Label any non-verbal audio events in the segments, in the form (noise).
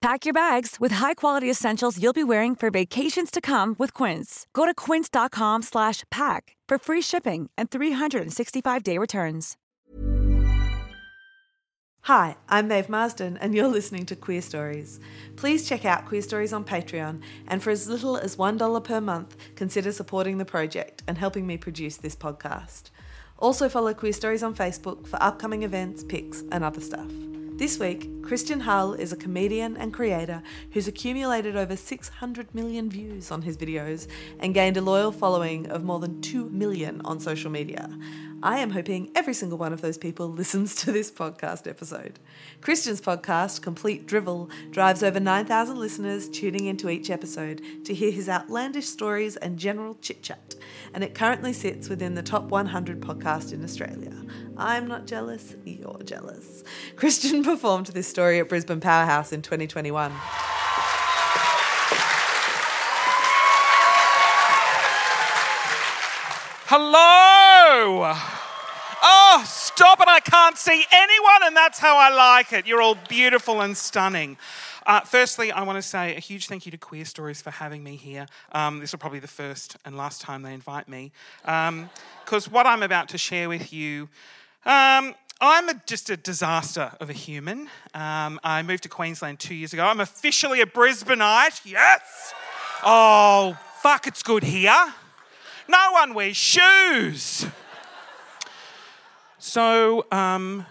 Pack your bags with high-quality essentials you'll be wearing for vacations to come with Quince. Go to quince.com slash pack for free shipping and 365-day returns. Hi, I'm Maeve Marsden, and you're listening to Queerstories. Please check out Queerstories on Patreon, and for as little as $1 per month, consider supporting the project and helping me produce this podcast. Also, follow Queerstories on Facebook for upcoming events, pics, and other stuff. This week, Christian Hull is a comedian and creator who's accumulated over 600 million views on his videos and gained a loyal following of more than 2 million on social media. I am hoping every single one of those people (laughs) listens to this podcast episode. Christian's podcast, Complete Drivel, drives over 9,000 listeners tuning into each episode to hear his outlandish stories and general chit chat, and it currently sits within the top 100 podcast in Australia. I'm not jealous, you're jealous. Christian (laughs) performed this story at Brisbane Powerhouse in 2021. Hello! Oh, stop it. I can't see anyone, and that's how I like it. You're all beautiful and stunning. Uh, firstly, I want to say a huge thank you to Queerstories for having me here. Um, this will probably be the first and last time they invite me. Because um, what I'm about to share with you, um, I'm a, just a disaster of a human. Um, I moved to Queensland two years ago. I'm officially a Brisbaneite. Yes! Oh, fuck, it's good here. No one wears shoes. So um,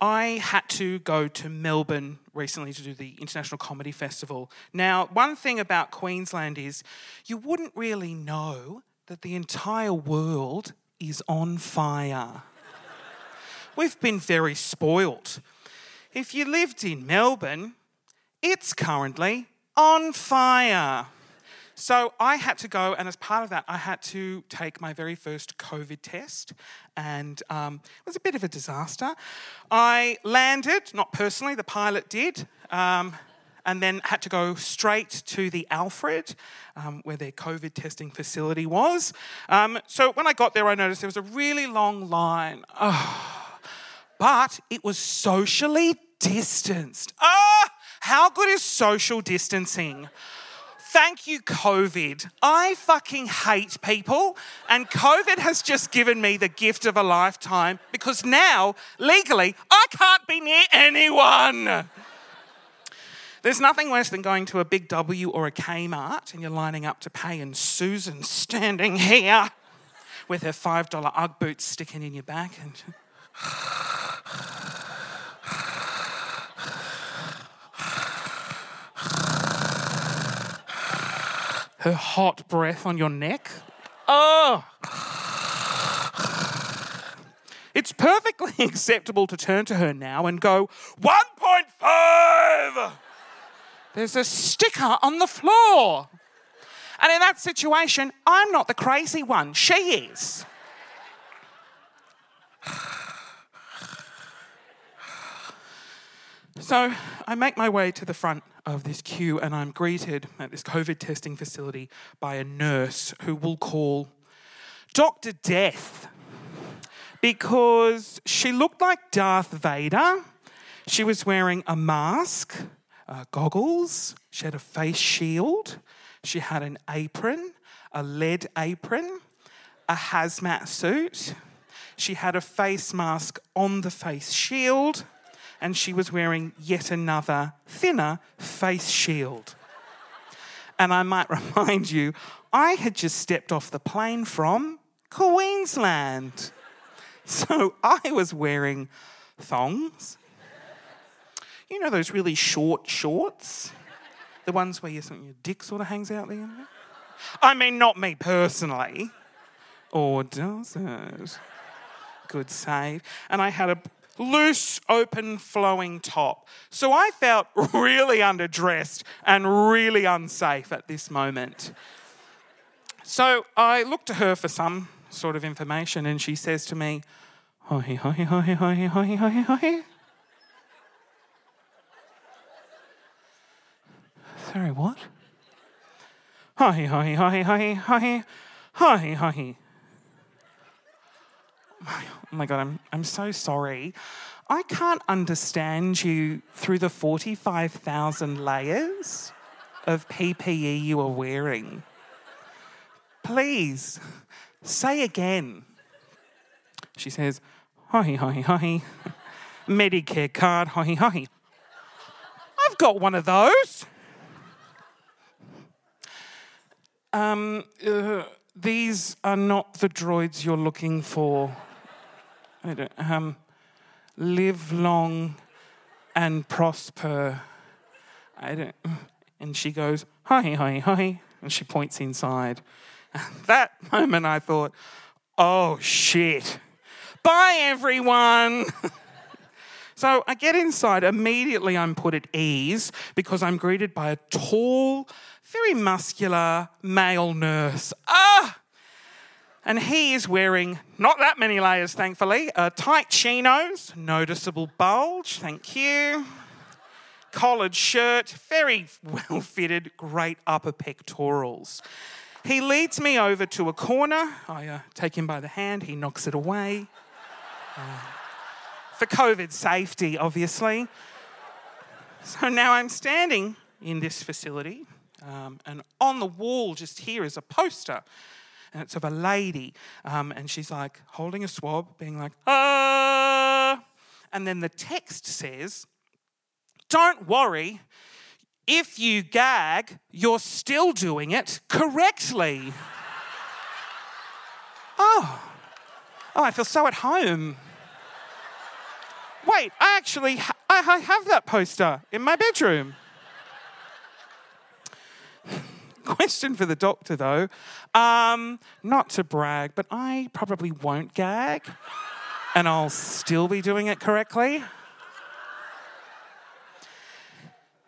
I had to go to Melbourne recently to do the International Comedy Festival. Now, one thing about Queensland is you wouldn't really know that the entire world is on fire. We've been very spoilt. If you lived in Melbourne, it's currently on fire. So I had to go, and as part of that, I had to take my very first COVID test, and um, it was a bit of a disaster. I landed, not personally, the pilot did. Um, and then had to go straight to the Alfred, um, where their COVID testing facility was. Um, so when I got there, I noticed there was a really long line. Oh, but it was socially distanced. Ah, how good is social distancing? Thank you, COVID. I fucking hate people, and COVID has just given me the gift of a lifetime because now, legally, I can't be near anyone. There's nothing worse than going to a big W or a Kmart and you're lining up to pay, and Susan's standing here with her $5 Ugg boots sticking in your back. And her hot breath on your neck. Oh! It's perfectly (laughs) acceptable to turn to her now and go, 1.5! There's a sticker on the floor. And in that situation, I'm not the crazy one, she is. (sighs) So I make my way to the front of this queue and I'm greeted at this COVID testing facility by a nurse who will call Dr. Death because she looked like Darth Vader. She was wearing a mask, uh, goggles, she had a face shield, she had an apron, a lead apron, a hazmat suit. She had a face mask on the face shield and she was wearing yet another thinner face shield. And I might (laughs) remind you, I had just stepped off the plane from Queensland. So I was wearing thongs. You know those really short shorts? The ones where your, your dick sort of hangs out there? I mean, not me personally. Or does it? Good save. And I had a loose, open, flowing top. So I felt really underdressed and really unsafe at this moment. So I looked to her for some sort of information, and she says to me, "Hi, hi, hi, hi, hi, hi, hi." Sorry, what? Hi, hi, hi, hi, hi, hi, hi. (sighs) Oh my god, I'm I'm so sorry. I can't understand you through the 45,000 layers of PPE you are wearing. Please, say again. She says, hi, hi, hi. (laughs) Medicare card, hi, hi. I've got one of those. Um, uh, these are not the droids you're looking for. I don't, um, live long and prosper. I don't, and she goes, hi, hi, hi, and she points inside. At (laughs) that moment, I thought, oh shit. Bye, everyone. (laughs) so I get inside. Immediately, I'm put at ease because I'm greeted by a tall, very muscular male nurse. Ah! And he is wearing not that many layers, thankfully. Uh, tight chinos, noticeable bulge, thank you. Collared shirt, very well fitted, great upper pectorals. He leads me over to a corner. I uh, take him by the hand, he knocks it away. Uh, for COVID safety, obviously. So now I'm standing in this facility, um, and on the wall just here is a poster and it's of a lady, um, and she's like holding a swab, being like, ah. And then the text says, Don't worry, if you gag, you're still doing it correctly. (laughs) oh, oh, I feel so at home. Wait, I actually ha- I have that poster in my bedroom. Question for the doctor though. Um, not to brag, but I probably won't gag and I'll still be doing it correctly.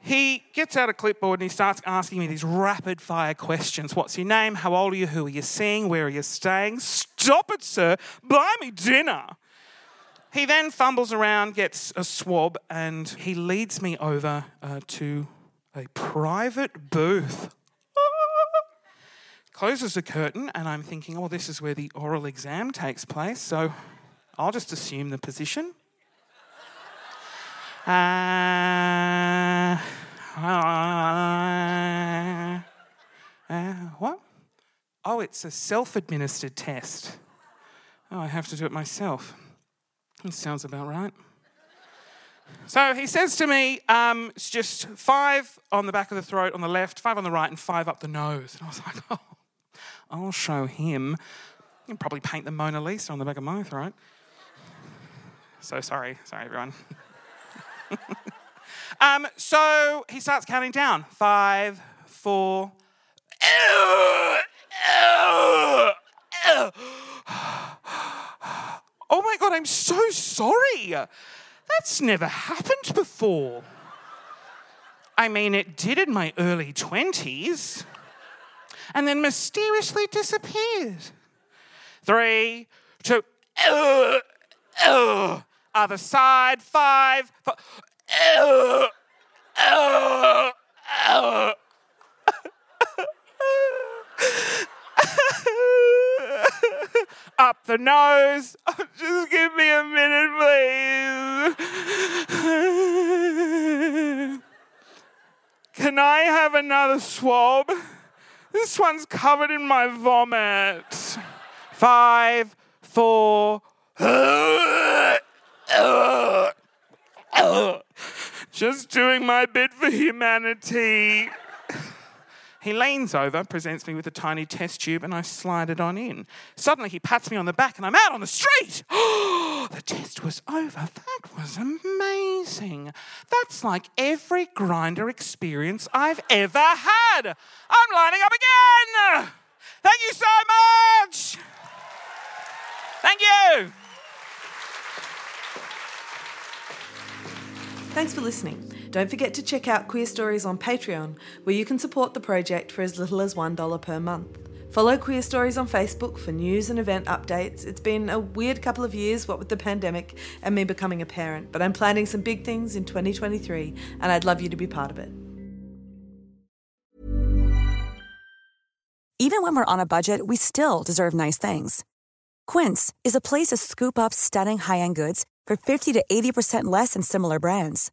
He gets out a clipboard and he starts asking me these rapid fire questions. What's your name? How old are you? Who are you seeing? Where are you staying? Stop it, sir. Buy me dinner. He then fumbles around, gets a swab, and he leads me over uh, to a private booth closes the curtain, and I'm thinking, oh, this is where the oral exam takes place, so I'll just assume the position. Uh, uh, uh, what? Oh, it's a self administered test. Oh, I have to do it myself. That sounds about right. So he says to me, um, it's just five on the back of the throat on the left, five on the right, and five up the nose. And I was like, (laughs) oh, I'll show him. You probably paint the Mona Lisa on the back of my throat. So sorry, sorry everyone. (laughs) um, so he starts counting down. Five, four. oh my god, I'm so sorry. That's never happened before. I mean, it did in my early 20s and then mysteriously disappeared. Three, two, uh, uh, other side, five, uh, uh, uh. (laughs) Up the nose. Oh, (laughs) just give me a minute, please. Can I have another swab? This one's covered in my vomit. Five, four. Just doing my bit for humanity. He leans over, presents me with a tiny test tube, and I slide it on in. Suddenly, he pats me on the back, and I'm out on the street. (gasps) the test was over. That was amazing. That's like every Grindr experience I've ever had. I'm lining up again. Thank you so much. Thank you. Thanks for listening. Don't forget to check out Queerstories on Patreon, where you can support the project for as little as $1 per month. Follow Queerstories on Facebook for news and event updates. It's been a weird couple of years, what with the pandemic and me becoming a parent, but I'm planning some big things in 2023 and I'd love you to be part of it. Even when we're on a budget, we still deserve nice things. Quince is a place to scoop up stunning high end goods for 50 to 80% less than similar brands.